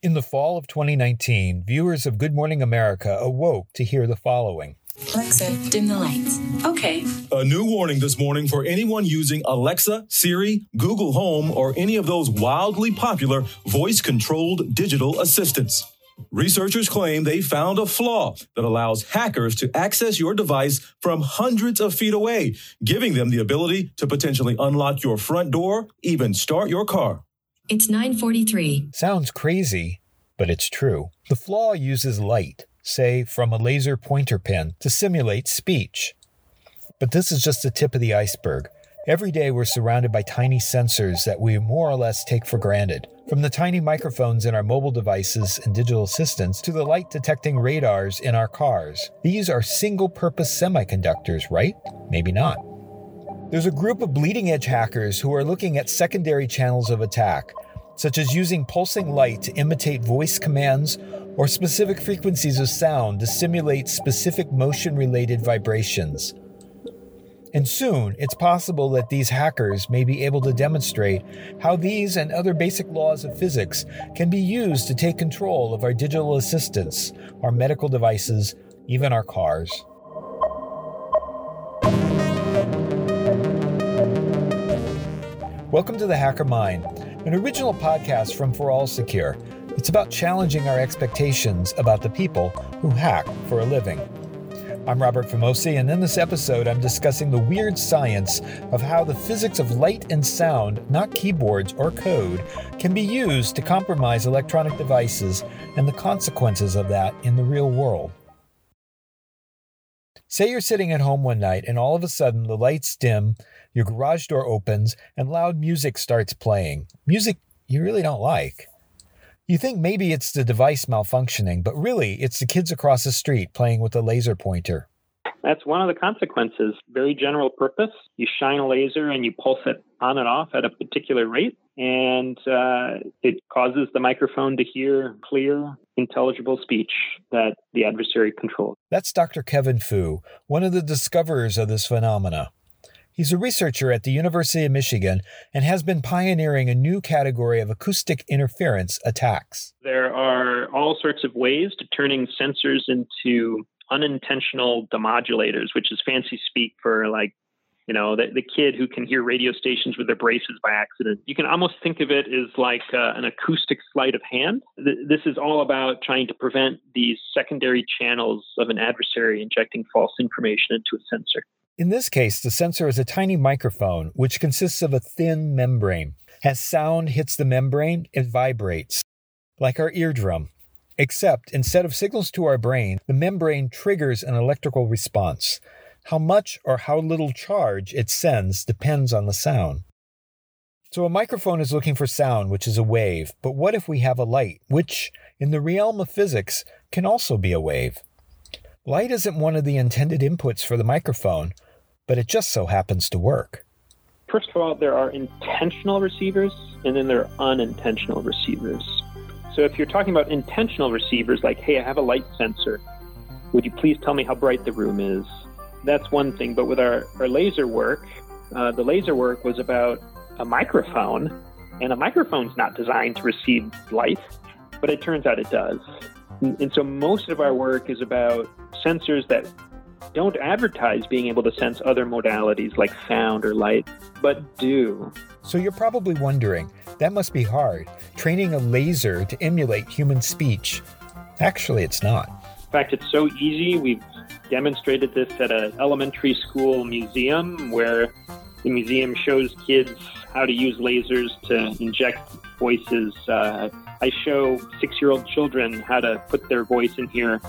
In the fall of 2019, viewers of Good Morning America awoke to hear the following. Alexa, dim the lights. Okay. A new warning this morning for anyone using Alexa, Siri, Google Home, or any of those wildly popular voice controlled digital assistants. Researchers claim they found a flaw that allows hackers to access your device from hundreds of feet away, giving them the ability to potentially unlock your front door, even start your car. It's 943. Sounds crazy, but it's true. The flaw uses light, say from a laser pointer pen, to simulate speech. But this is just the tip of the iceberg. Every day we're surrounded by tiny sensors that we more or less take for granted. From the tiny microphones in our mobile devices and digital assistants to the light detecting radars in our cars. These are single purpose semiconductors, right? Maybe not. There's a group of bleeding edge hackers who are looking at secondary channels of attack, such as using pulsing light to imitate voice commands or specific frequencies of sound to simulate specific motion related vibrations. And soon, it's possible that these hackers may be able to demonstrate how these and other basic laws of physics can be used to take control of our digital assistants, our medical devices, even our cars. Welcome to the Hacker Mind, an original podcast from ForAllSecure. It's about challenging our expectations about the people who hack for a living. I'm Robert Vamosi, and in this episode, I'm discussing the weird science of how the physics of light and sound, not keyboards or code, can be used to compromise electronic devices and the consequences of that in the real world. Say you're sitting at home one night and all of a sudden the lights dim, your garage door opens, and loud music starts playing. Music you really don't like. You think maybe it's the device malfunctioning, but really it's the kids across the street playing with a laser pointer. That's one of the consequences. Very general purpose. You shine a laser and you pulse it on and off at a particular rate, and uh, it causes the microphone to hear clear, intelligible speech that the adversary controls. That's Dr. Kevin Fu, one of the discoverers of this phenomena. He's a researcher at the University of Michigan and has been pioneering a new category of acoustic interference attacks. There are all sorts of ways to turning sensors into unintentional demodulators, which is fancy speak for like, you know, the, the kid who can hear radio stations with their braces by accident. You can almost think of it as like uh, an acoustic sleight of hand. This is all about trying to prevent these secondary channels of an adversary injecting false information into a sensor. In this case, the sensor is a tiny microphone which consists of a thin membrane. As sound hits the membrane, it vibrates, like our eardrum. Except instead of signals to our brain, the membrane triggers an electrical response. How much or how little charge it sends depends on the sound. So a microphone is looking for sound, which is a wave. But what if we have a light, which, in the realm of physics, can also be a wave? Light isn't one of the intended inputs for the microphone, but it just so happens to work. First of all, there are intentional receivers, and then there are unintentional receivers. So if you're talking about intentional receivers, like, hey, I have a light sensor, would you please tell me how bright the room is? That's one thing. But with our, our laser work, uh, the laser work was about a microphone, and a microphone's not designed to receive light, but it turns out it does. And, and so most of our work is about sensors that don't advertise being able to sense other modalities like sound or light, but do. So you're probably wondering, that must be hard, training a laser to emulate human speech. Actually, it's not. In fact, it's so easy. We've demonstrated this at an elementary school museum where the museum shows kids how to use lasers to inject voices. Uh, I show six year old children how to put their voice in here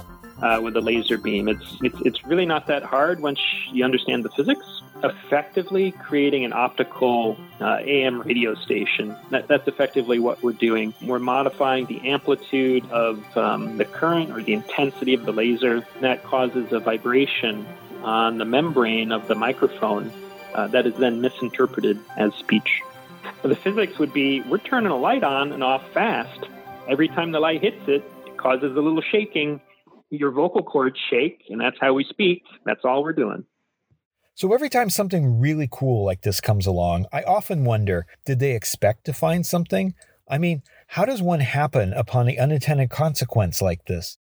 uh, with a laser beam. It's, it's, it's really not that hard once you understand the physics. Effectively creating an optical uh, AM radio station. That, that's effectively what we're doing. We're modifying the amplitude of um, the current or the intensity of the laser. That causes a vibration on the membrane of the microphone uh, that is then misinterpreted as speech. the physics would be we're turning a light on and off fast. Every time the light hits it, it causes a little shaking your vocal cords shake, and that's how we speak. That's all we're doing. So every time something really cool like this comes along, I often wonder did they expect to find something? I mean, How does one happen upon the unintended consequence like this?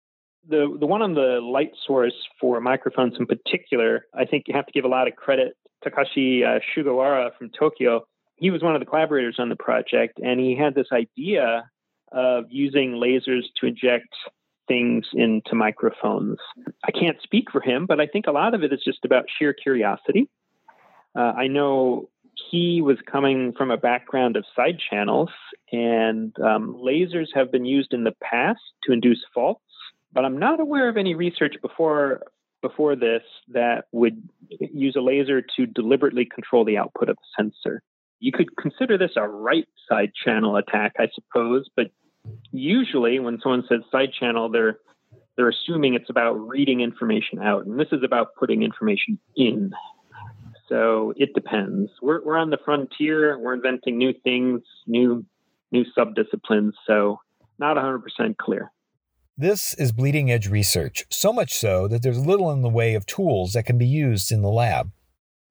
The the one on the light source for microphones in particular, I think you have to give a lot of credit. Takashi uh, Sugawara from Tokyo, he was one of the collaborators on the project, and he had this idea of using lasers to inject things into microphones. I can't speak for him, but I think a lot of it is just about sheer curiosity. Uh, I know he was coming from a background of side channels, and um, lasers have been used in the past to induce faults, but I'm not aware of any research before before this that would use a laser to deliberately control the output of the sensor. You could consider this a write side channel attack, I suppose, but usually when someone says side channel, they're they're assuming it's about reading information out, and this is about putting information in. So it depends. We're we're on the frontier. We're inventing new things, new new subdisciplines. So not 100% clear. This is bleeding edge research, so much so that there's little in the way of tools that can be used in the lab.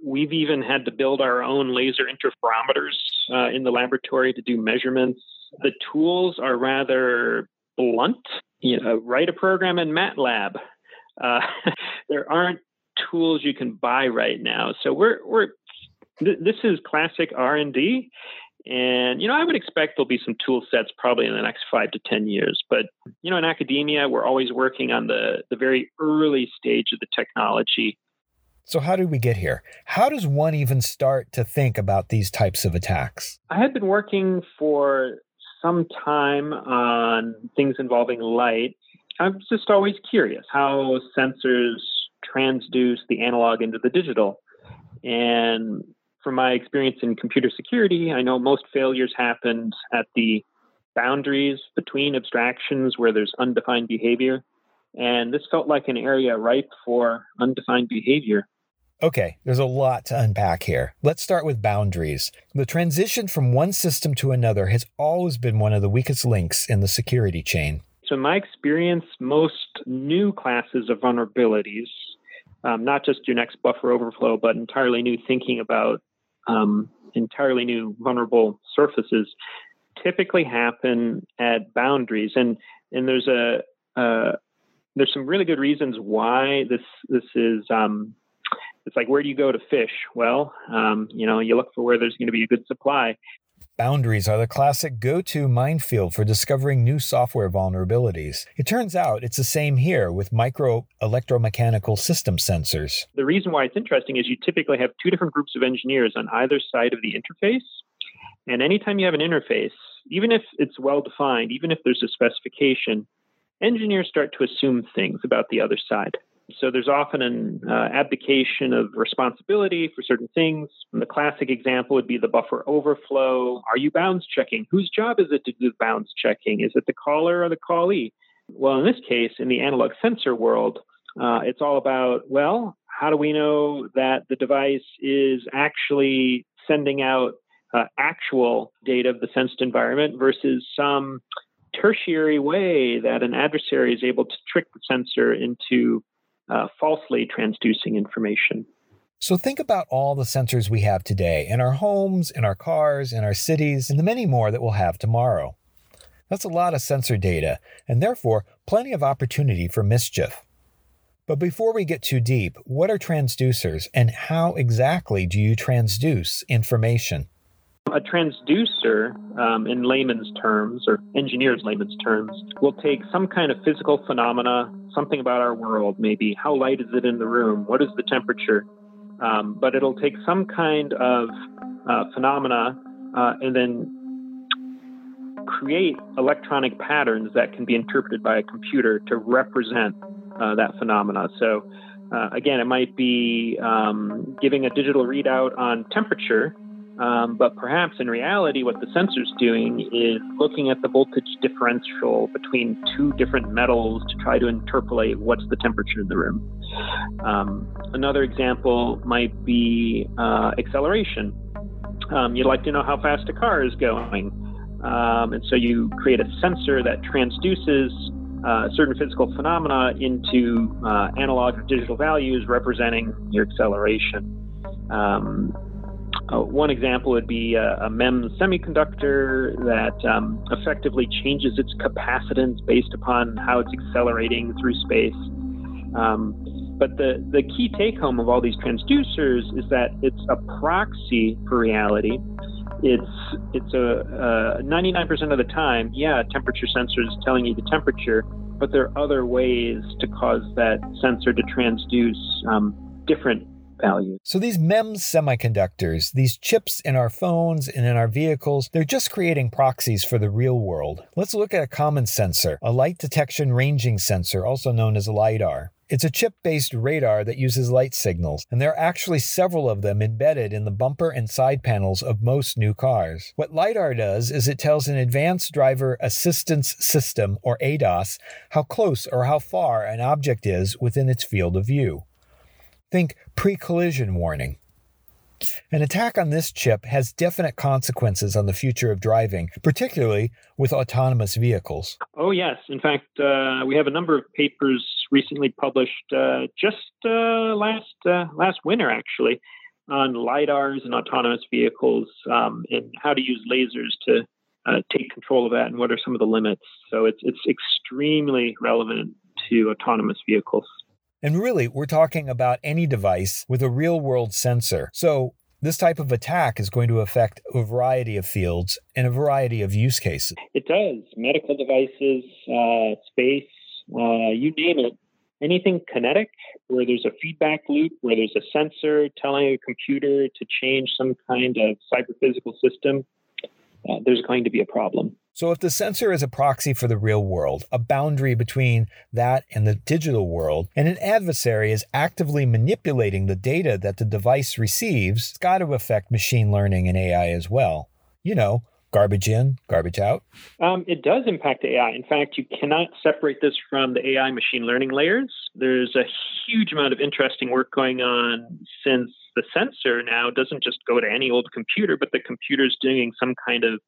We've even had to build our own laser interferometers uh, in the laboratory to do measurements. The tools are rather blunt. You know, write a program in MATLAB. Uh, there aren't tools you can buy right now. So we're we're th- this is classic R and D, and you know I would expect there'll be some tool sets probably in the next five to ten years. But you know in academia we're always working on the the very early stage of the technology. So how did we get here? How does one even start to think about these types of attacks? I had been working for some time on things involving light. I'm just always curious how sensors transduce the analog into the digital. And from my experience in computer security, I know most failures happened at the boundaries between abstractions where there's undefined behavior. And this felt like an area ripe for undefined behavior. Okay, there's a lot to unpack here. Let's start with boundaries. The transition from one system to another has always been one of the weakest links in the security chain. So, in my experience, most new classes of vulnerabilities um, not just your next buffer overflow, but entirely new thinking about um, entirely new vulnerable surfaces typically happen at boundaries. And and there's a uh, there's some really good reasons why this this is um, it's like where do you go to fish? Well, um, you know, you look for where there's going to be a good supply. Boundaries are the classic go to minefield for discovering new software vulnerabilities. It turns out it's the same here with micro electromechanical system sensors. The reason why it's interesting is you typically have two different groups of engineers on either side of the interface. And anytime you have an interface, even if it's well defined, even if there's a specification, engineers start to assume things about the other side. So there's often an uh, abdication of responsibility for certain things. And the classic example would be the buffer overflow. Are you bounds checking? Whose job is it to do bounds checking? Is it the caller or the callee? Well, in this case, in the analog sensor world, uh, it's all about, well, how do we know that the device is actually sending out uh, actual data of the sensed environment versus some tertiary way that an adversary is able to trick the sensor into uh, falsely transducing information. So think about all the sensors we have today in our homes, in our cars, in our cities, and the many more that we'll have tomorrow. That's a lot of sensor data, and therefore plenty of opportunity for mischief. But before we get too deep, what are transducers and how exactly do you transduce information? A transducer, um, in layman's terms, or engineers' layman's terms, will take some kind of physical phenomena, something about our world, maybe how light is it in the room, what is the temperature, um, but it'll take some kind of uh, phenomena uh, and then create electronic patterns that can be interpreted by a computer to represent uh, that phenomena. So, uh, again, it might be um, giving a digital readout on temperature um, but perhaps in reality, what the sensor's doing is looking at the voltage differential between two different metals to try to interpolate what's the temperature in the room. Um, another example might be uh, acceleration. Um, you'd like to know how fast a car is going. Um, and so you create a sensor that transduces uh, certain physical phenomena into uh, analog or digital values representing your acceleration. Um, Uh, one example would be a, a MEMS semiconductor that um, effectively changes its capacitance based upon how it's accelerating through space. Um, but the, the key take home of all these transducers is that it's a proxy for reality. It's it's a 99% of the time, yeah, temperature sensor is telling you the temperature, but there are other ways to cause that sensor to transduce um, different values. So these MEMS semiconductors, these chips in our phones and in our vehicles, they're just creating proxies for the real world. Let's look at a common sensor, a light detection ranging sensor, also known as LiDAR. It's a chip based radar that uses light signals, and there are actually several of them embedded in the bumper and side panels of most new cars. What LiDAR does is it tells an advanced driver assistance system, or ADAS, how close or how far an object is within its field of view. Think pre collision warning. An attack on this chip has definite consequences on the future of driving, particularly with autonomous vehicles. Oh, yes. In fact, uh, we have a number of papers recently published uh, just uh, last, uh, last winter, actually, on LIDARs and autonomous vehicles um, and how to use lasers to uh, take control of that and what are some of the limits. So it's, it's extremely relevant to autonomous vehicles. And really, we're talking about any device with a real world sensor. So, this type of attack is going to affect a variety of fields and a variety of use cases. It does. Medical devices, uh, space, uh, you name it. Anything kinetic, where there's a feedback loop, where there's a sensor telling a computer to change some kind of cyber physical system, uh, there's going to be a problem. So, if the sensor is a proxy for the real world, a boundary between that and the digital world, and an adversary is actively manipulating the data that the device receives, it's got to affect machine learning and AI as well. You know, garbage in, garbage out? Um, it does impact AI. In fact, you cannot separate this from the AI machine learning layers. There's a huge amount of interesting work going on since the sensor now doesn't just go to any old computer, but the computer's doing some kind of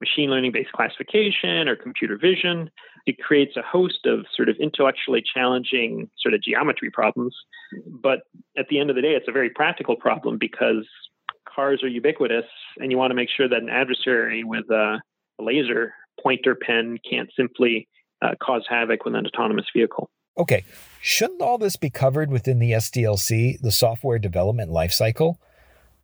machine learning based classification or computer vision. It creates a host of sort of intellectually challenging sort of geometry problems. But at the end of the day, it's a very practical problem because cars are ubiquitous and you want to make sure that an adversary with a, laser pointer pen can't simply uh, cause havoc with an autonomous vehicle. Okay, shouldn't all this be covered within the SDLC, the software development lifecycle?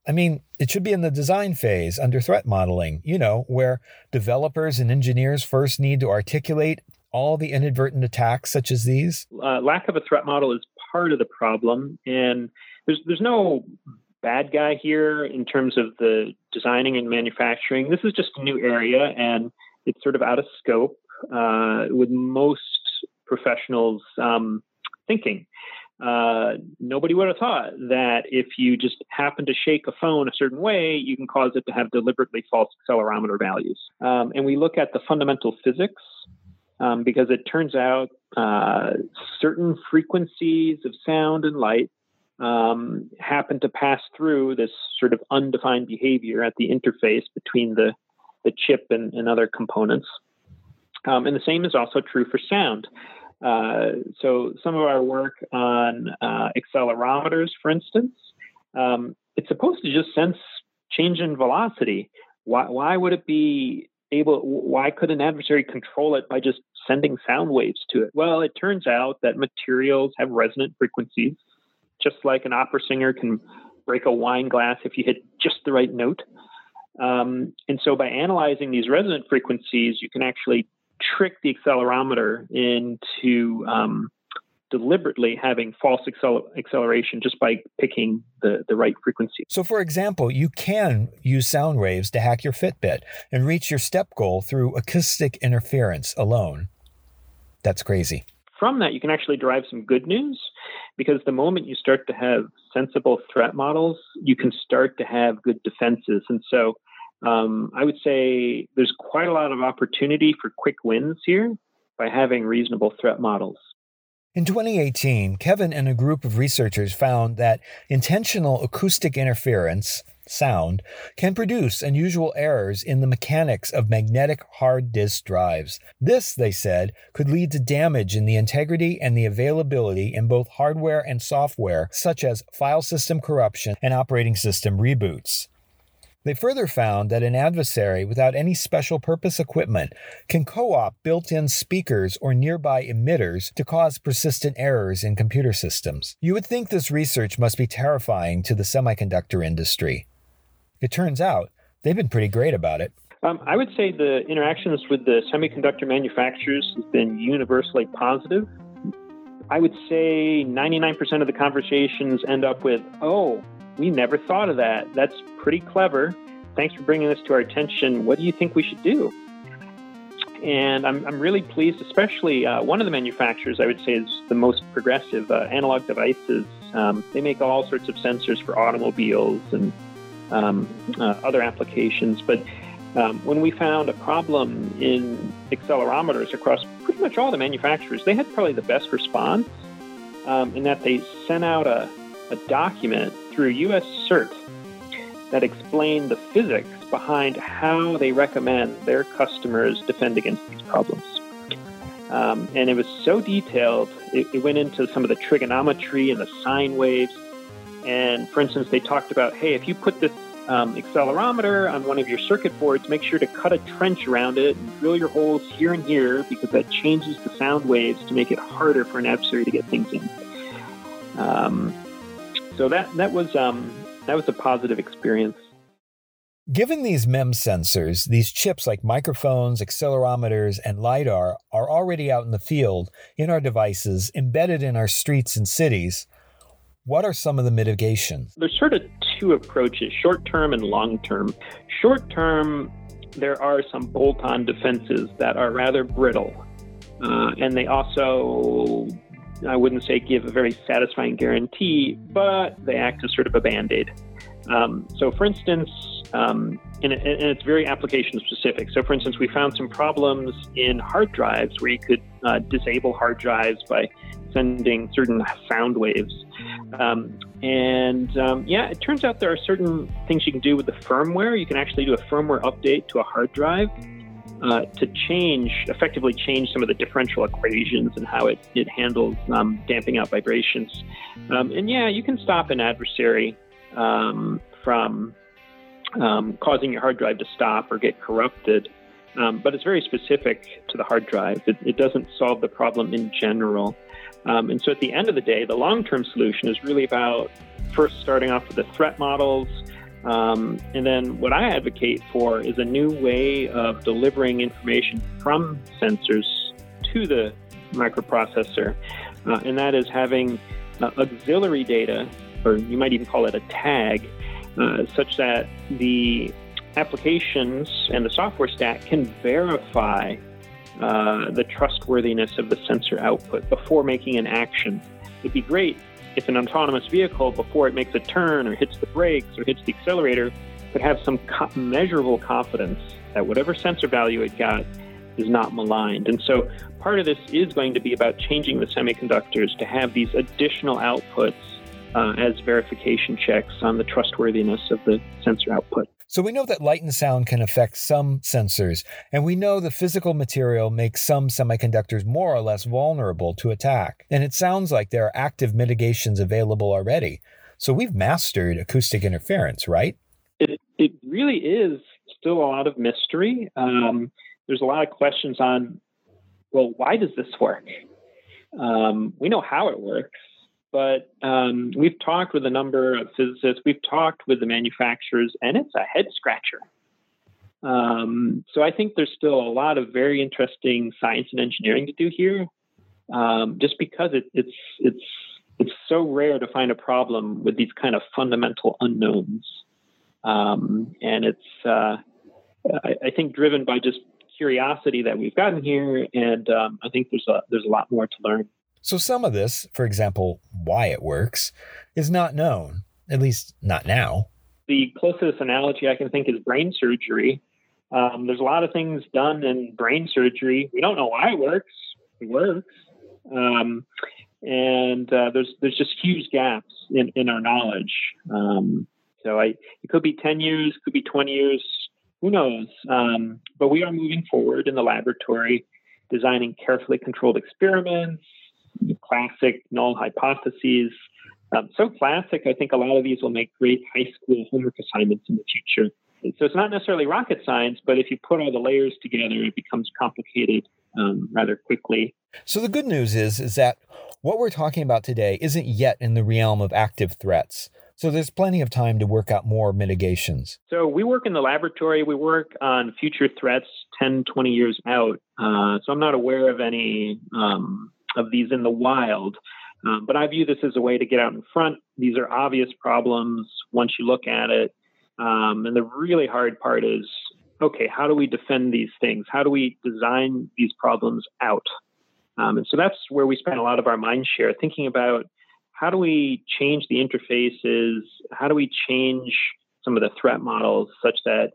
I mean, it should be in the design phase under threat modeling, you know, where developers and engineers first need to articulate all the inadvertent attacks such as these? Uh, lack of a threat model is part of the problem, and there's there's no bad guy here in terms of the designing and manufacturing. This is just a new area, and it's sort of out of scope uh, with most professionals um, thinking. Uh, nobody would have thought that if you just happen to shake a phone a certain way, you can cause it to have deliberately false accelerometer values. Um, and we look at the fundamental physics um, because it turns out uh, certain frequencies of sound and light um, happen to pass through this sort of undefined behavior at the interface between the, the chip and, and other components. Um, and the same is also true for sound. Uh, so some of our work on uh, accelerometers, for instance, um, it's supposed to just sense change in velocity. Why, why would it be able? Why could an adversary control it by just sending sound waves to it? Well, it turns out that materials have resonant frequencies, just like an opera singer can break a wine glass if you hit just the right note. Um, and so, by analyzing these resonant frequencies, you can actually trick the accelerometer into um, deliberately having false accel- acceleration just by picking the, the right frequency. So, for example, you can use sound waves to hack your Fitbit and reach your step goal through acoustic interference alone. That's crazy. From that, you can actually derive some good news because the moment you start to have sensible threat models, you can start to have good defenses. And so, um, I would say there's quite a lot of opportunity for quick wins here by having reasonable threat models. In 2018, Kevin and a group of researchers found that intentional acoustic interference, sound, can produce unusual errors in the mechanics of magnetic hard disk drives. This, they said, could lead to damage in the integrity and the availability in both hardware and software, such as file system corruption and operating system reboots. They further found that an adversary without any special purpose equipment can co opt built in speakers or nearby emitters to cause persistent errors in computer systems. You would think this research must be terrifying to the semiconductor industry. It turns out they've been pretty great about it. Um, I would say the interactions with the semiconductor manufacturers has been universally positive. I would say 99% of the conversations end up with, oh, we never thought of that. That's pretty clever. Thanks for bringing this to our attention. What do you think we should do? And I'm, I'm really pleased, especially uh, one of the manufacturers I would say is the most progressive, uh, Analog Devices. Um, they make all sorts of sensors for automobiles and um, uh, other applications. But um, when we found a problem in accelerometers across pretty much all the manufacturers, they had probably the best response um, in that they sent out a, a document through US CERT that explained the physics behind how they recommend their customers defend against these problems. Um, and it was so detailed, it, it went into some of the trigonometry and the sine waves. And for instance, they talked about hey, if you put this um, accelerometer on one of your circuit boards, make sure to cut a trench around it and drill your holes here and here because that changes the sound waves to make it harder for an adversary to get things in. Um, so that that was um, that was a positive experience. Given these MEMS sensors, these chips like microphones, accelerometers, and LiDAR are already out in the field in our devices, embedded in our streets and cities. What are some of the mitigations? There's sort of two approaches short term and long term. Short term, there are some bolt on defenses that are rather brittle. Uh, and they also I wouldn't say give a very satisfying guarantee, but they act as sort of a band aid. Um, so, for instance, um, and, and, it's very application specific. So, for instance, we found some problems in hard drives where you could uh, disable hard drives by sending certain sound waves. Um, and um, yeah, it turns out there are certain things you can do with the firmware. You can actually do a firmware update to a hard drive uh, to change, effectively change some of the differential equations and how it, it handles um, damping out vibrations. Um, and yeah, you can stop an adversary um, from um, causing your hard drive to stop or get corrupted. Um, but it's very specific to the hard drive. It, it doesn't solve the problem in general. Um, and so at the end of the day, the long term solution is really about first starting off with the threat models, um, and then what I advocate for is a new way of delivering information from sensors to the microprocessor, uh, and that is having uh, auxiliary data, or you might even call it a tag, uh, such that the applications and the software stack can verify uh, the trustworthiness of the sensor output before making an action. It'd be great if an autonomous vehicle, before it makes a turn or hits the brakes or hits the accelerator, could have some co- measurable confidence that whatever sensor value it got is not maligned. And so part of this is going to be about changing the semiconductors to have these additional outputs uh, as verification checks on the trustworthiness of the sensor output. So we know that light and sound can affect some sensors, and we know the physical material makes some semiconductors more or less vulnerable to attack. And it sounds like there are active mitigations available already. So we've mastered acoustic interference, right? It, it really is still a lot of mystery. Um, there's a lot of questions on, well, why does this work? Um, we know how it works but um, we've talked with a number of physicists, we've talked with the manufacturers, and it's a head scratcher. Um, so I think there's still a lot of very interesting science and engineering to do here, um, just because it, it's it's it's so rare to find a problem with these kind of fundamental unknowns, um, and it's uh, I, I, think driven by just curiosity that we've gotten here, and um, I think there's a there's a lot more to learn. So some of this, for example, why it works, is not known, at least not now. The closest analogy I can think is brain surgery. Um, there's a lot of things done in brain surgery. We don't know why it works. It works. Um, and uh, there's there's just huge gaps in, in our knowledge. Um, so I, it could be 10 years, could be 20 years, who knows? Um, but we are moving forward in the laboratory, designing carefully controlled experiments, classic null hypotheses. Um, so classic, I think a lot of these will make great high school homework assignments in the future. so it's not necessarily rocket science, but if you put all the layers together, it becomes complicated um, rather quickly. So the good news is is that what we're talking about today isn't yet in the realm of active threats. So there's plenty of time to work out more mitigations. So we work in the laboratory. We work on future threats 10, 20 years out. Uh, so I'm not aware of any um, of these in the wild. Um, but I view this as a way to get out in front. These are obvious problems once you look at it. Um, and the really hard part is okay, how do we defend these things? How do we design these problems out? Um, and so that's where we spend a lot of our mind share thinking about how do we change the interfaces? How do we change some of the threat models such that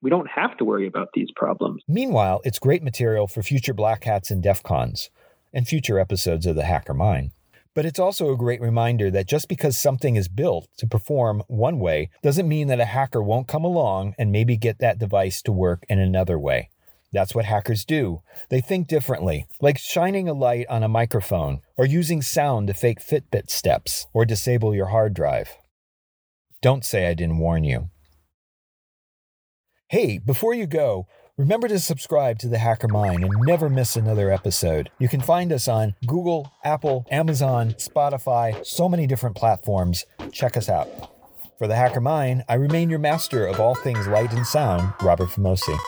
we don't have to worry about these problems? Meanwhile, it's great material for future Black Hats and DEF CONs and future episodes of The Hacker Mind. But it's also a great reminder that just because something is built to perform one way doesn't mean that a hacker won't come along and maybe get that device to work in another way. That's what hackers do. They think differently, like shining a light on a microphone, or using sound to fake Fitbit steps, or disable your hard drive. Don't say I didn't warn you. Hey, before you go, Remember to subscribe to The Hacker Mind and never miss another episode. You can find us on Google, Apple, Amazon, Spotify, so many different platforms. Check us out. For The Hacker Mind, I remain your master of all things light and sound, Robert Vamosi.